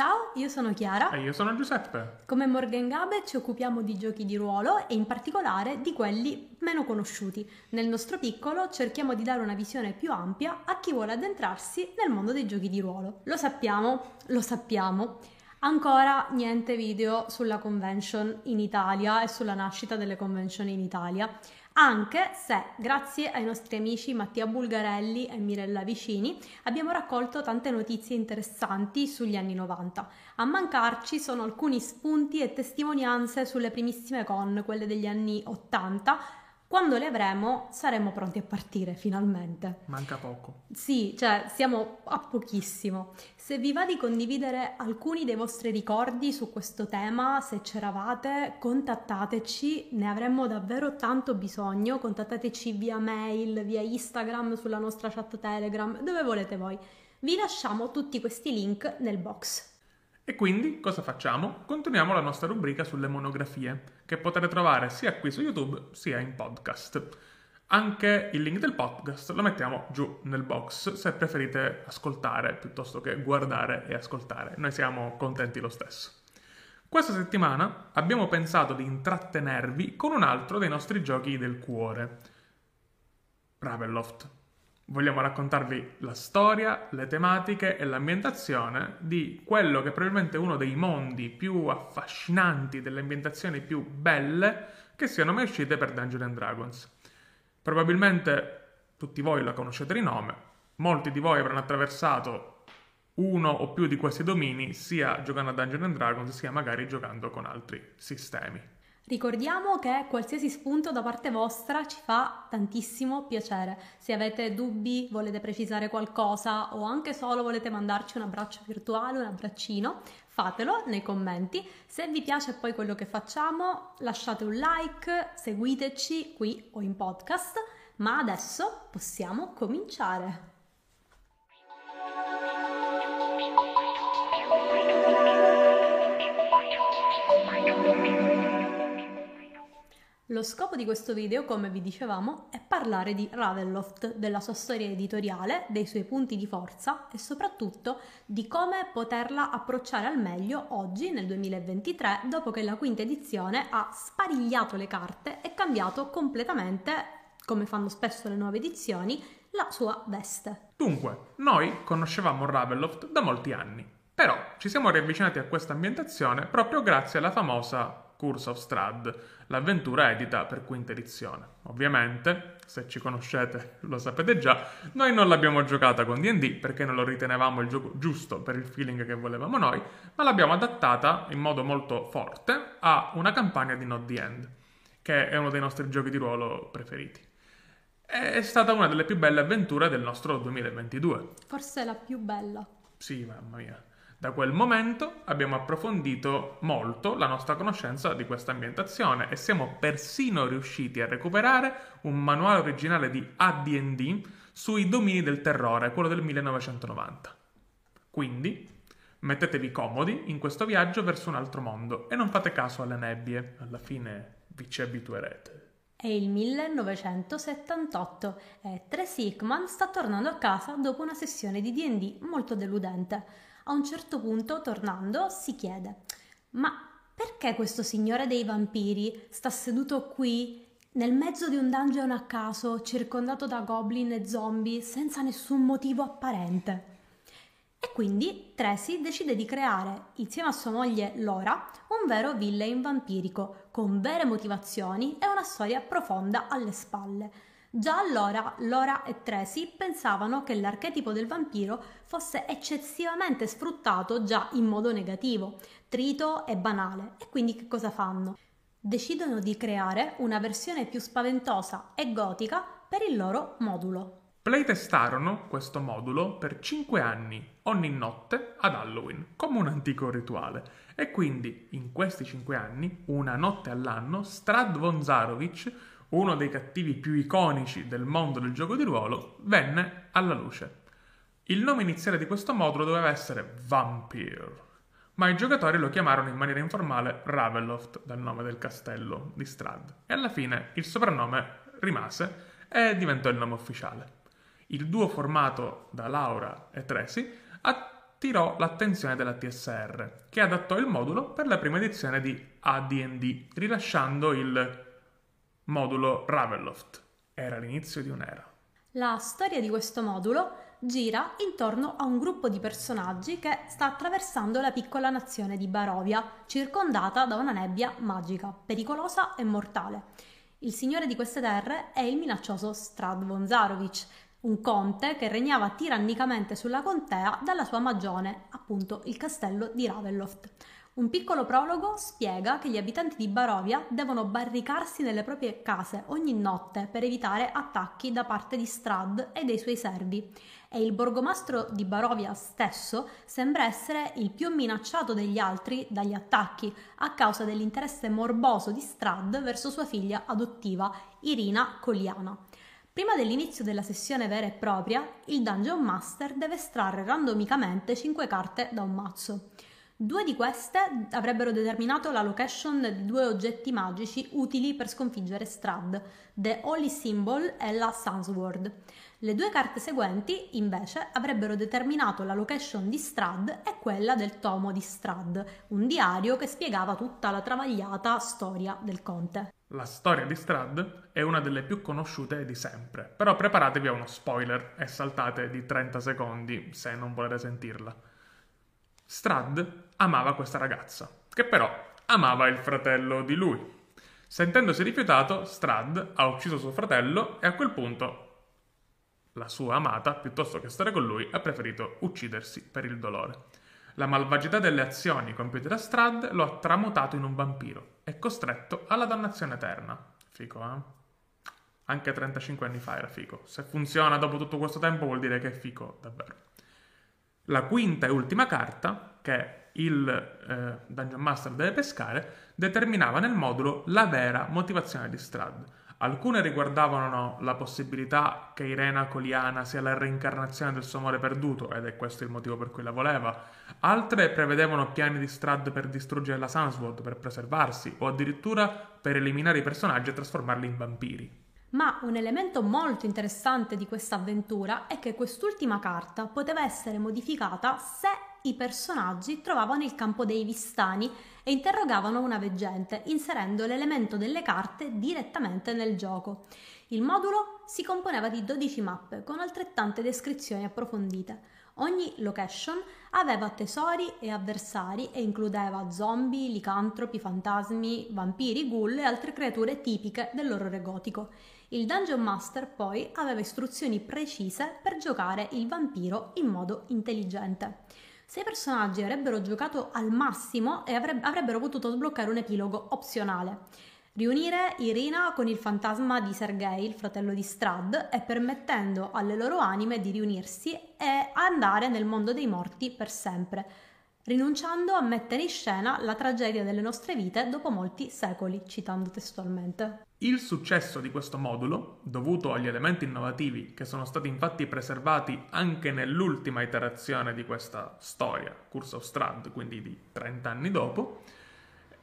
Ciao, io sono Chiara. E io sono Giuseppe. Come Morgan Gabe ci occupiamo di giochi di ruolo e in particolare di quelli meno conosciuti. Nel nostro piccolo cerchiamo di dare una visione più ampia a chi vuole addentrarsi nel mondo dei giochi di ruolo. Lo sappiamo, lo sappiamo. Ancora niente video sulla convention in Italia e sulla nascita delle convention in Italia anche se grazie ai nostri amici Mattia Bulgarelli e Mirella Vicini abbiamo raccolto tante notizie interessanti sugli anni 90. A mancarci sono alcuni spunti e testimonianze sulle primissime con, quelle degli anni 80, quando le avremo saremo pronti a partire finalmente. Manca poco. Sì, cioè siamo a pochissimo. Se vi va di condividere alcuni dei vostri ricordi su questo tema, se c'eravate, contattateci, ne avremmo davvero tanto bisogno. Contattateci via mail, via Instagram, sulla nostra chat Telegram, dove volete voi. Vi lasciamo tutti questi link nel box. E quindi cosa facciamo? Continuiamo la nostra rubrica sulle monografie, che potete trovare sia qui su YouTube sia in podcast. Anche il link del podcast lo mettiamo giù nel box se preferite ascoltare piuttosto che guardare e ascoltare. Noi siamo contenti lo stesso. Questa settimana abbiamo pensato di intrattenervi con un altro dei nostri giochi del cuore, Ravenloft vogliamo raccontarvi la storia, le tematiche e l'ambientazione di quello che probabilmente è uno dei mondi più affascinanti, delle ambientazioni più belle che siano mai uscite per Dungeons Dragons. Probabilmente tutti voi la conoscete di nome, molti di voi avranno attraversato uno o più di questi domini sia giocando a Dungeons Dragons sia magari giocando con altri sistemi. Ricordiamo che qualsiasi spunto da parte vostra ci fa tantissimo piacere. Se avete dubbi, volete precisare qualcosa o anche solo volete mandarci un abbraccio virtuale, un abbraccino, fatelo nei commenti. Se vi piace poi quello che facciamo, lasciate un like, seguiteci qui o in podcast, ma adesso possiamo cominciare. Lo scopo di questo video, come vi dicevamo, è parlare di Ravenloft, della sua storia editoriale, dei suoi punti di forza e soprattutto di come poterla approcciare al meglio oggi, nel 2023, dopo che la quinta edizione ha sparigliato le carte e cambiato completamente, come fanno spesso le nuove edizioni, la sua veste. Dunque, noi conoscevamo Ravenloft da molti anni, però ci siamo riavvicinati a questa ambientazione proprio grazie alla famosa Curse of Strad, l'avventura edita per quinta edizione. Ovviamente, se ci conoscete lo sapete già, noi non l'abbiamo giocata con DD perché non lo ritenevamo il gioco giusto per il feeling che volevamo noi, ma l'abbiamo adattata in modo molto forte a una campagna di Not the End, che è uno dei nostri giochi di ruolo preferiti. È stata una delle più belle avventure del nostro 2022. Forse la più bella. Sì, mamma mia. Da quel momento abbiamo approfondito molto la nostra conoscenza di questa ambientazione e siamo persino riusciti a recuperare un manuale originale di AD&D sui domini del terrore, quello del 1990. Quindi mettetevi comodi in questo viaggio verso un altro mondo e non fate caso alle nebbie, alla fine vi ci abituerete. È il 1978 e Tracy Hickman sta tornando a casa dopo una sessione di D&D molto deludente a un certo punto, tornando, si chiede: Ma perché questo signore dei vampiri sta seduto qui nel mezzo di un dungeon a caso, circondato da goblin e zombie, senza nessun motivo apparente? E quindi Tracy decide di creare, insieme a sua moglie Laura, un vero villain vampirico, con vere motivazioni e una storia profonda alle spalle. Già allora Laura e Tracy pensavano che l'archetipo del vampiro fosse eccessivamente sfruttato già in modo negativo, trito e banale. E quindi che cosa fanno? Decidono di creare una versione più spaventosa e gotica per il loro modulo. Playtestarono questo modulo per 5 anni, ogni notte ad Halloween, come un antico rituale. E quindi in questi 5 anni, una notte all'anno, Strad von Zarovich uno dei cattivi più iconici del mondo del gioco di ruolo, venne alla luce. Il nome iniziale di questo modulo doveva essere Vampire, ma i giocatori lo chiamarono in maniera informale Ravenloft, dal nome del castello di Strad, e alla fine il soprannome rimase e diventò il nome ufficiale. Il duo formato da Laura e Tracy attirò l'attenzione della TSR, che adattò il modulo per la prima edizione di AD&D, rilasciando il modulo Ravenloft. Era l'inizio di un'era. La storia di questo modulo gira intorno a un gruppo di personaggi che sta attraversando la piccola nazione di Barovia, circondata da una nebbia magica, pericolosa e mortale. Il signore di queste terre è il minaccioso Strad von Zarovich, un conte che regnava tirannicamente sulla contea dalla sua magione, appunto il castello di Ravenloft. Un piccolo prologo spiega che gli abitanti di Barovia devono barricarsi nelle proprie case ogni notte per evitare attacchi da parte di Strad e dei suoi servi. E il borgomastro di Barovia stesso sembra essere il più minacciato degli altri dagli attacchi a causa dell'interesse morboso di Strad verso sua figlia adottiva Irina Coliana. Prima dell'inizio della sessione vera e propria, il Dungeon Master deve estrarre randomicamente 5 carte da un mazzo. Due di queste avrebbero determinato la location di due oggetti magici utili per sconfiggere Strad, The Holy Symbol e la Sunsword. Le due carte seguenti, invece, avrebbero determinato la location di Strad e quella del tomo di Strad, un diario che spiegava tutta la travagliata storia del conte. La storia di Strad è una delle più conosciute di sempre, però preparatevi a uno spoiler e saltate di 30 secondi se non volete sentirla. Strad amava questa ragazza, che però amava il fratello di lui. Sentendosi rifiutato, Strad ha ucciso suo fratello e a quel punto la sua amata, piuttosto che stare con lui, ha preferito uccidersi per il dolore. La malvagità delle azioni compiute da Strad lo ha tramutato in un vampiro e costretto alla dannazione eterna. Fico, eh? Anche 35 anni fa era fico. Se funziona dopo tutto questo tempo vuol dire che è fico, davvero. La quinta e ultima carta, che il eh, Dungeon Master deve pescare, determinava nel modulo la vera motivazione di Strad. Alcune riguardavano la possibilità che Irena Coliana sia la reincarnazione del suo amore perduto, ed è questo il motivo per cui la voleva. Altre prevedevano piani di Strad per distruggere la Sunsword, per preservarsi, o addirittura per eliminare i personaggi e trasformarli in vampiri. Ma un elemento molto interessante di questa avventura è che quest'ultima carta poteva essere modificata se i personaggi trovavano il campo dei vistani e interrogavano una veggente, inserendo l'elemento delle carte direttamente nel gioco. Il modulo si componeva di 12 mappe con altrettante descrizioni approfondite. Ogni location aveva tesori e avversari e includeva zombie, licantropi, fantasmi, vampiri, ghoul e altre creature tipiche dell'orrore gotico. Il Dungeon Master poi aveva istruzioni precise per giocare il vampiro in modo intelligente. Se i personaggi avrebbero giocato al massimo e avrebbero potuto sbloccare un epilogo opzionale. Riunire Irina con il fantasma di Sergei, il fratello di Strad, e permettendo alle loro anime di riunirsi e andare nel mondo dei morti per sempre, rinunciando a mettere in scena la tragedia delle nostre vite dopo molti secoli, citando testualmente. Il successo di questo modulo, dovuto agli elementi innovativi che sono stati infatti preservati anche nell'ultima iterazione di questa storia, Curse of Strad, quindi di 30 anni dopo,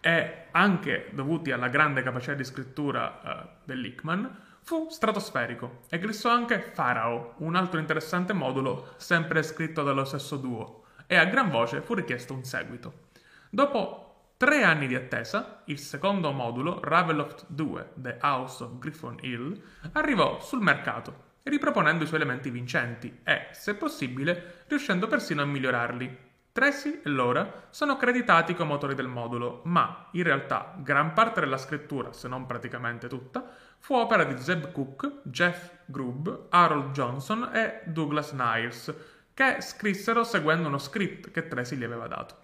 e anche dovuti alla grande capacità di scrittura uh, dell'Hickman, fu stratosferico e glissò anche Pharaoh, un altro interessante modulo sempre scritto dallo stesso duo, e a gran voce fu richiesto un seguito. Dopo tre anni di attesa, il secondo modulo, Ravenloft 2, The House of Griffon Hill, arrivò sul mercato, riproponendo i suoi elementi vincenti e, se possibile, riuscendo persino a migliorarli. Tracy e Laura sono creditati come autori del modulo, ma in realtà gran parte della scrittura, se non praticamente tutta, fu opera di Zeb Cook, Jeff Grubb, Harold Johnson e Douglas Niles, che scrissero seguendo uno script che Tracy gli aveva dato.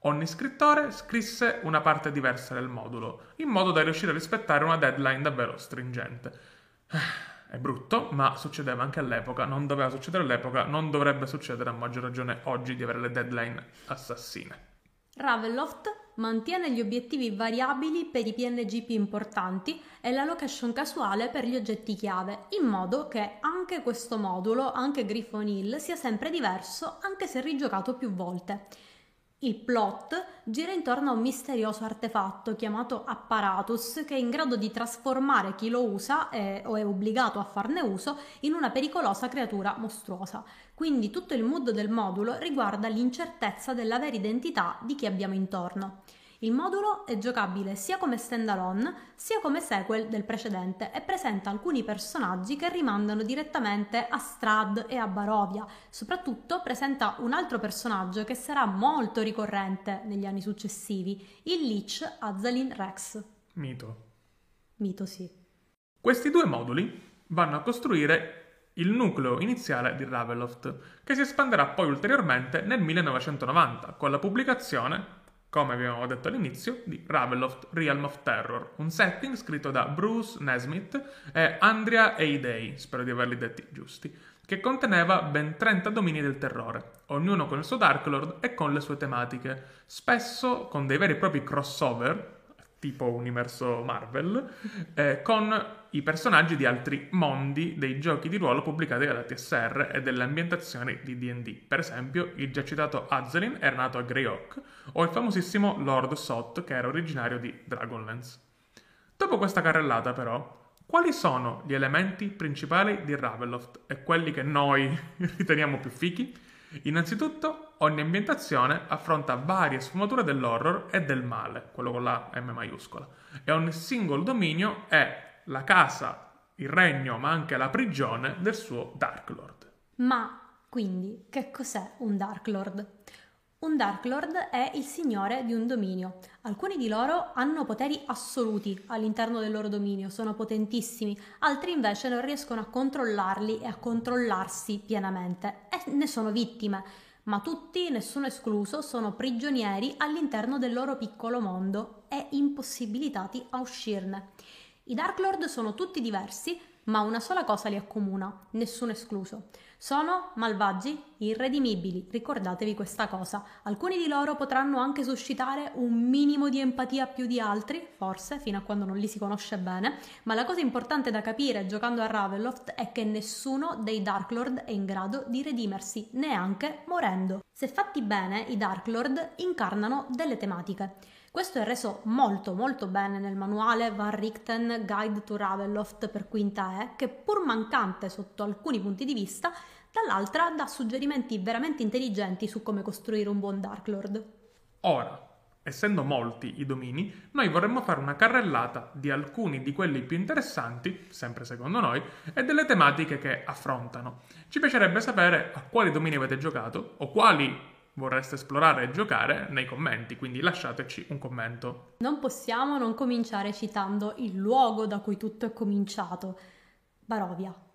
Ogni scrittore scrisse una parte diversa del modulo, in modo da riuscire a rispettare una deadline davvero stringente. È brutto, ma succedeva anche all'epoca, non doveva succedere all'epoca, non dovrebbe succedere a maggior ragione oggi di avere le deadline assassine. Ravenloft mantiene gli obiettivi variabili per i PNG più importanti e la location casuale per gli oggetti chiave, in modo che anche questo modulo, anche Griffon Hill, sia sempre diverso anche se rigiocato più volte. Il plot gira intorno a un misterioso artefatto chiamato apparatus che è in grado di trasformare chi lo usa e, o è obbligato a farne uso in una pericolosa creatura mostruosa. Quindi tutto il mood del modulo riguarda l'incertezza della vera identità di chi abbiamo intorno. Il modulo è giocabile sia come standalone sia come sequel del precedente e presenta alcuni personaggi che rimandano direttamente a Strad e a Barovia. Soprattutto presenta un altro personaggio che sarà molto ricorrente negli anni successivi, il Lich Azalin Rex. Mito. Mito sì. Questi due moduli vanno a costruire il nucleo iniziale di Ravenloft, che si espanderà poi ulteriormente nel 1990 con la pubblicazione come abbiamo detto all'inizio, di Ravenloft Realm of Terror, un setting scritto da Bruce Nesmith e Andrea Eidei, spero di averli detti giusti, che conteneva ben 30 domini del terrore, ognuno con il suo Dark Lord e con le sue tematiche, spesso con dei veri e propri crossover, tipo universo Marvel, eh, con i personaggi di altri mondi dei giochi di ruolo pubblicati dalla TSR e delle ambientazioni di D&D. Per esempio, il già citato Azelin era nato a Greyhawk, o il famosissimo Lord Sot, che era originario di Dragonlance. Dopo questa carrellata, però, quali sono gli elementi principali di Ravenloft e quelli che noi riteniamo più fichi? Innanzitutto, ogni ambientazione affronta varie sfumature dell'horror e del male, quello con la M maiuscola, e ogni singolo dominio è la casa, il regno, ma anche la prigione del suo Dark Lord. Ma quindi che cos'è un Dark Lord? Un Dark Lord è il signore di un dominio. Alcuni di loro hanno poteri assoluti all'interno del loro dominio, sono potentissimi, altri invece non riescono a controllarli e a controllarsi pienamente e ne sono vittime. Ma tutti, nessuno escluso, sono prigionieri all'interno del loro piccolo mondo e impossibilitati a uscirne. I Dark Lord sono tutti diversi, ma una sola cosa li accomuna, nessuno escluso. Sono malvagi, irredimibili, ricordatevi questa cosa. Alcuni di loro potranno anche suscitare un minimo di empatia più di altri, forse, fino a quando non li si conosce bene, ma la cosa importante da capire giocando a Ravenloft è che nessuno dei Dark Lord è in grado di redimersi, neanche morendo. Se fatti bene, i Dark Lord incarnano delle tematiche. Questo è reso molto molto bene nel manuale Van Richten Guide to Ravenloft per quinta E, che pur mancante sotto alcuni punti di vista, dall'altra dà suggerimenti veramente intelligenti su come costruire un buon Dark Lord. Ora, essendo molti i domini, noi vorremmo fare una carrellata di alcuni di quelli più interessanti, sempre secondo noi, e delle tematiche che affrontano. Ci piacerebbe sapere a quali domini avete giocato o quali vorreste esplorare e giocare nei commenti, quindi lasciateci un commento. Non possiamo non cominciare citando il luogo da cui tutto è cominciato, Barovia.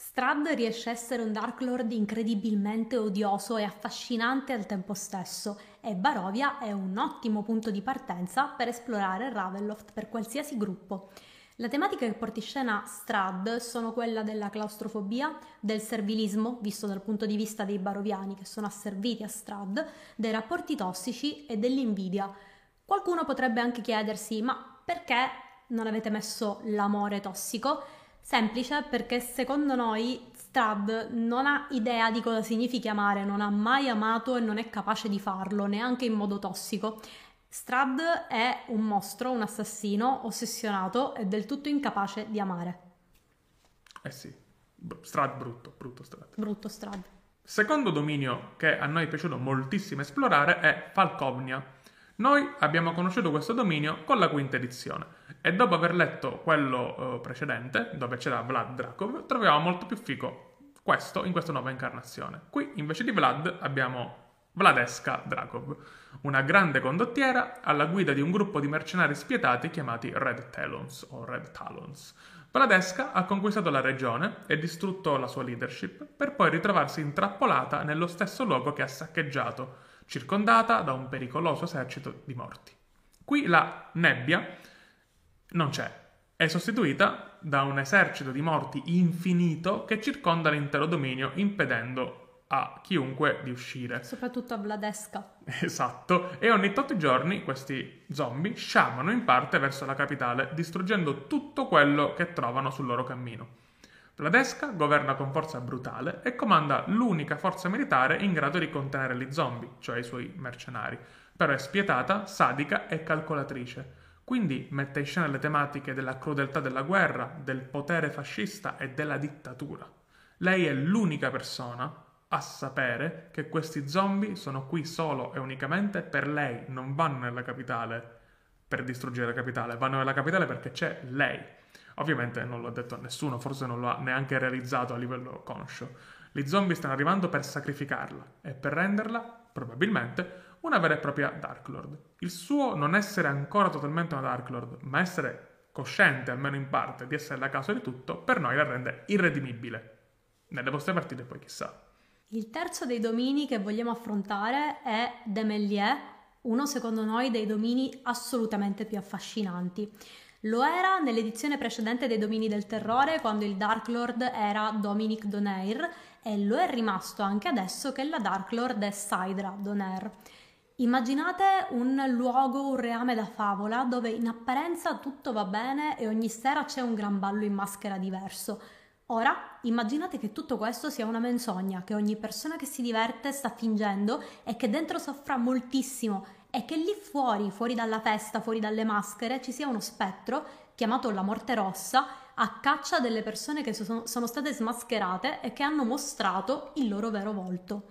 Strad riesce a essere un Dark Lord incredibilmente odioso e affascinante al tempo stesso e Barovia è un ottimo punto di partenza per esplorare Ravenloft per qualsiasi gruppo. La tematica che porta in scena Strad sono quella della claustrofobia, del servilismo, visto dal punto di vista dei baroviani che sono asserviti a Strad, dei rapporti tossici e dell'invidia. Qualcuno potrebbe anche chiedersi: ma perché non avete messo l'amore tossico? Semplice perché secondo noi Strad non ha idea di cosa significhi amare, non ha mai amato e non è capace di farlo, neanche in modo tossico. Strad è un mostro, un assassino, ossessionato e del tutto incapace di amare. Eh sì, Strad brutto, brutto Strad. Brutto Strad. Secondo dominio che a noi è piaciuto moltissimo esplorare è Falcovnia. Noi abbiamo conosciuto questo dominio con la quinta edizione e dopo aver letto quello uh, precedente, dove c'era Vlad Drakov, troviamo molto più fico questo in questa nuova incarnazione. Qui invece di Vlad abbiamo Vladeska Drakov, una grande condottiera alla guida di un gruppo di mercenari spietati chiamati Red Talons o Red Talons. Vladeska ha conquistato la regione e distrutto la sua leadership per poi ritrovarsi intrappolata nello stesso luogo che ha saccheggiato, circondata da un pericoloso esercito di morti. Qui la nebbia non c'è, è sostituita da un esercito di morti infinito che circonda l'intero dominio impedendo a chiunque di uscire. Soprattutto a Vladesca. Esatto, e ogni tot giorni questi zombie sciamano in parte verso la capitale, distruggendo tutto quello che trovano sul loro cammino. Vladesca governa con forza brutale e comanda l'unica forza militare in grado di contenere gli zombie, cioè i suoi mercenari, però è spietata, sadica e calcolatrice. Quindi mette in scena le tematiche della crudeltà della guerra, del potere fascista e della dittatura. Lei è l'unica persona a sapere che questi zombie sono qui solo e unicamente per lei, non vanno nella capitale per distruggere la capitale, vanno nella capitale perché c'è lei. Ovviamente non l'ho detto a nessuno, forse non lo ha neanche realizzato a livello conscio. Gli zombie stanno arrivando per sacrificarla e per renderla, probabilmente, una vera e propria Dark Lord. Il suo non essere ancora totalmente una Dark Lord, ma essere cosciente, almeno in parte, di essere la causa di tutto, per noi la rende irredimibile. Nelle vostre partite poi chissà. Il terzo dei domini che vogliamo affrontare è Demelier, uno secondo noi dei domini assolutamente più affascinanti. Lo era nell'edizione precedente dei Domini del Terrore, quando il Dark Lord era Dominic Donair, e lo è rimasto anche adesso che la Dark Lord è Sidra Donair. Immaginate un luogo, un reame da favola, dove in apparenza tutto va bene e ogni sera c'è un gran ballo in maschera diverso. Ora immaginate che tutto questo sia una menzogna, che ogni persona che si diverte sta fingendo e che dentro soffra moltissimo è che lì fuori, fuori dalla festa, fuori dalle maschere, ci sia uno spettro chiamato la morte rossa a caccia delle persone che sono state smascherate e che hanno mostrato il loro vero volto.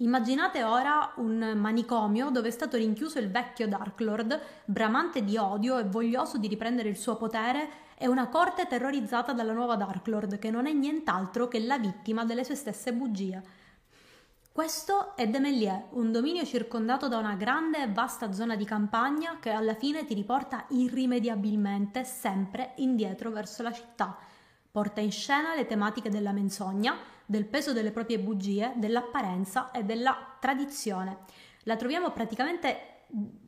Immaginate ora un manicomio dove è stato rinchiuso il vecchio Dark Lord, bramante di odio e voglioso di riprendere il suo potere, e una corte terrorizzata dalla nuova Dark Lord, che non è nient'altro che la vittima delle sue stesse bugie. Questo è Demelier, un dominio circondato da una grande e vasta zona di campagna che alla fine ti riporta irrimediabilmente sempre indietro verso la città. Porta in scena le tematiche della menzogna, del peso delle proprie bugie, dell'apparenza e della tradizione. La troviamo praticamente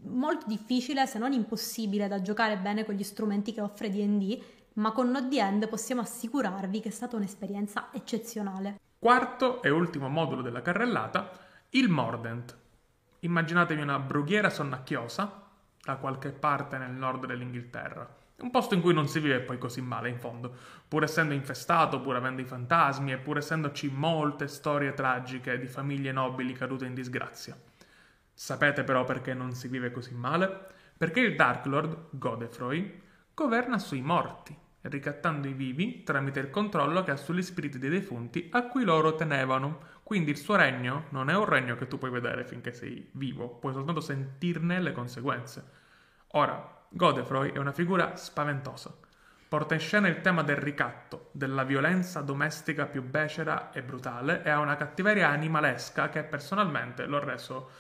molto difficile, se non impossibile, da giocare bene con gli strumenti che offre DD, ma con Not the End possiamo assicurarvi che è stata un'esperienza eccezionale. Quarto e ultimo modulo della carrellata, il Mordent. Immaginatevi una brughiera sonnacchiosa da qualche parte nel nord dell'Inghilterra. Un posto in cui non si vive poi così male, in fondo, pur essendo infestato, pur avendo i fantasmi e pur essendoci molte storie tragiche di famiglie nobili cadute in disgrazia. Sapete però perché non si vive così male? Perché il Dark Lord, Godefroy, governa sui morti ricattando i vivi tramite il controllo che ha sugli spiriti dei defunti a cui loro tenevano. Quindi il suo regno non è un regno che tu puoi vedere finché sei vivo, puoi soltanto sentirne le conseguenze. Ora, Godefroy è una figura spaventosa. Porta in scena il tema del ricatto, della violenza domestica più becera e brutale e ha una cattiveria animalesca che personalmente l'ho reso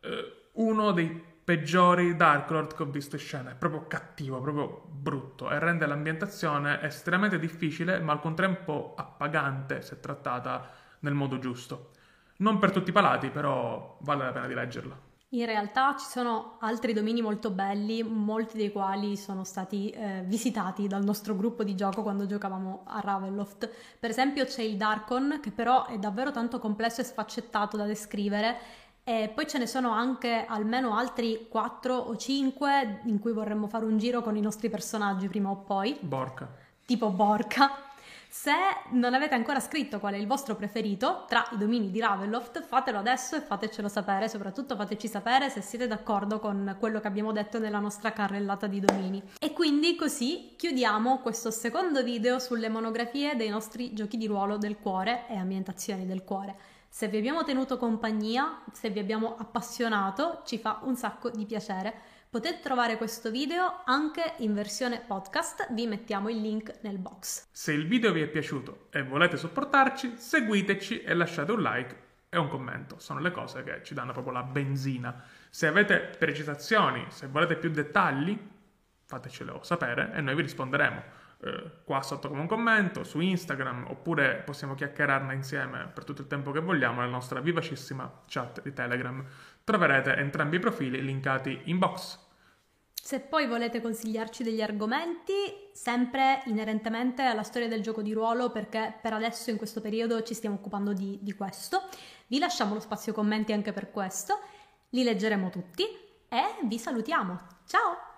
eh, uno dei peggiori Dark Lord che ho visto in scena. È proprio cattivo, proprio brutto e rende l'ambientazione estremamente difficile, ma al contempo appagante se trattata nel modo giusto. Non per tutti i palati, però vale la pena di leggerla. In realtà ci sono altri domini molto belli, molti dei quali sono stati eh, visitati dal nostro gruppo di gioco quando giocavamo a Ravenloft. Per esempio c'è il Darkon, che però è davvero tanto complesso e sfaccettato da descrivere e poi ce ne sono anche almeno altri 4 o 5 in cui vorremmo fare un giro con i nostri personaggi prima o poi. Borca. Tipo Borca. Se non avete ancora scritto qual è il vostro preferito tra i domini di Ravenloft, fatelo adesso e fatecelo sapere, soprattutto fateci sapere se siete d'accordo con quello che abbiamo detto nella nostra carrellata di domini. E quindi così chiudiamo questo secondo video sulle monografie dei nostri giochi di ruolo del cuore e ambientazioni del cuore. Se vi abbiamo tenuto compagnia, se vi abbiamo appassionato, ci fa un sacco di piacere. Potete trovare questo video anche in versione podcast, vi mettiamo il link nel box. Se il video vi è piaciuto e volete supportarci, seguiteci e lasciate un like e un commento. Sono le cose che ci danno proprio la benzina. Se avete precisazioni, se volete più dettagli, fatecelo sapere e noi vi risponderemo eh, qua sotto come un commento, su Instagram, oppure possiamo chiacchierarne insieme per tutto il tempo che vogliamo nella nostra vivacissima chat di Telegram. Troverete entrambi i profili linkati in box. Se poi volete consigliarci degli argomenti, sempre inerentemente alla storia del gioco di ruolo, perché per adesso in questo periodo ci stiamo occupando di, di questo, vi lasciamo lo spazio commenti anche per questo, li leggeremo tutti e vi salutiamo. Ciao!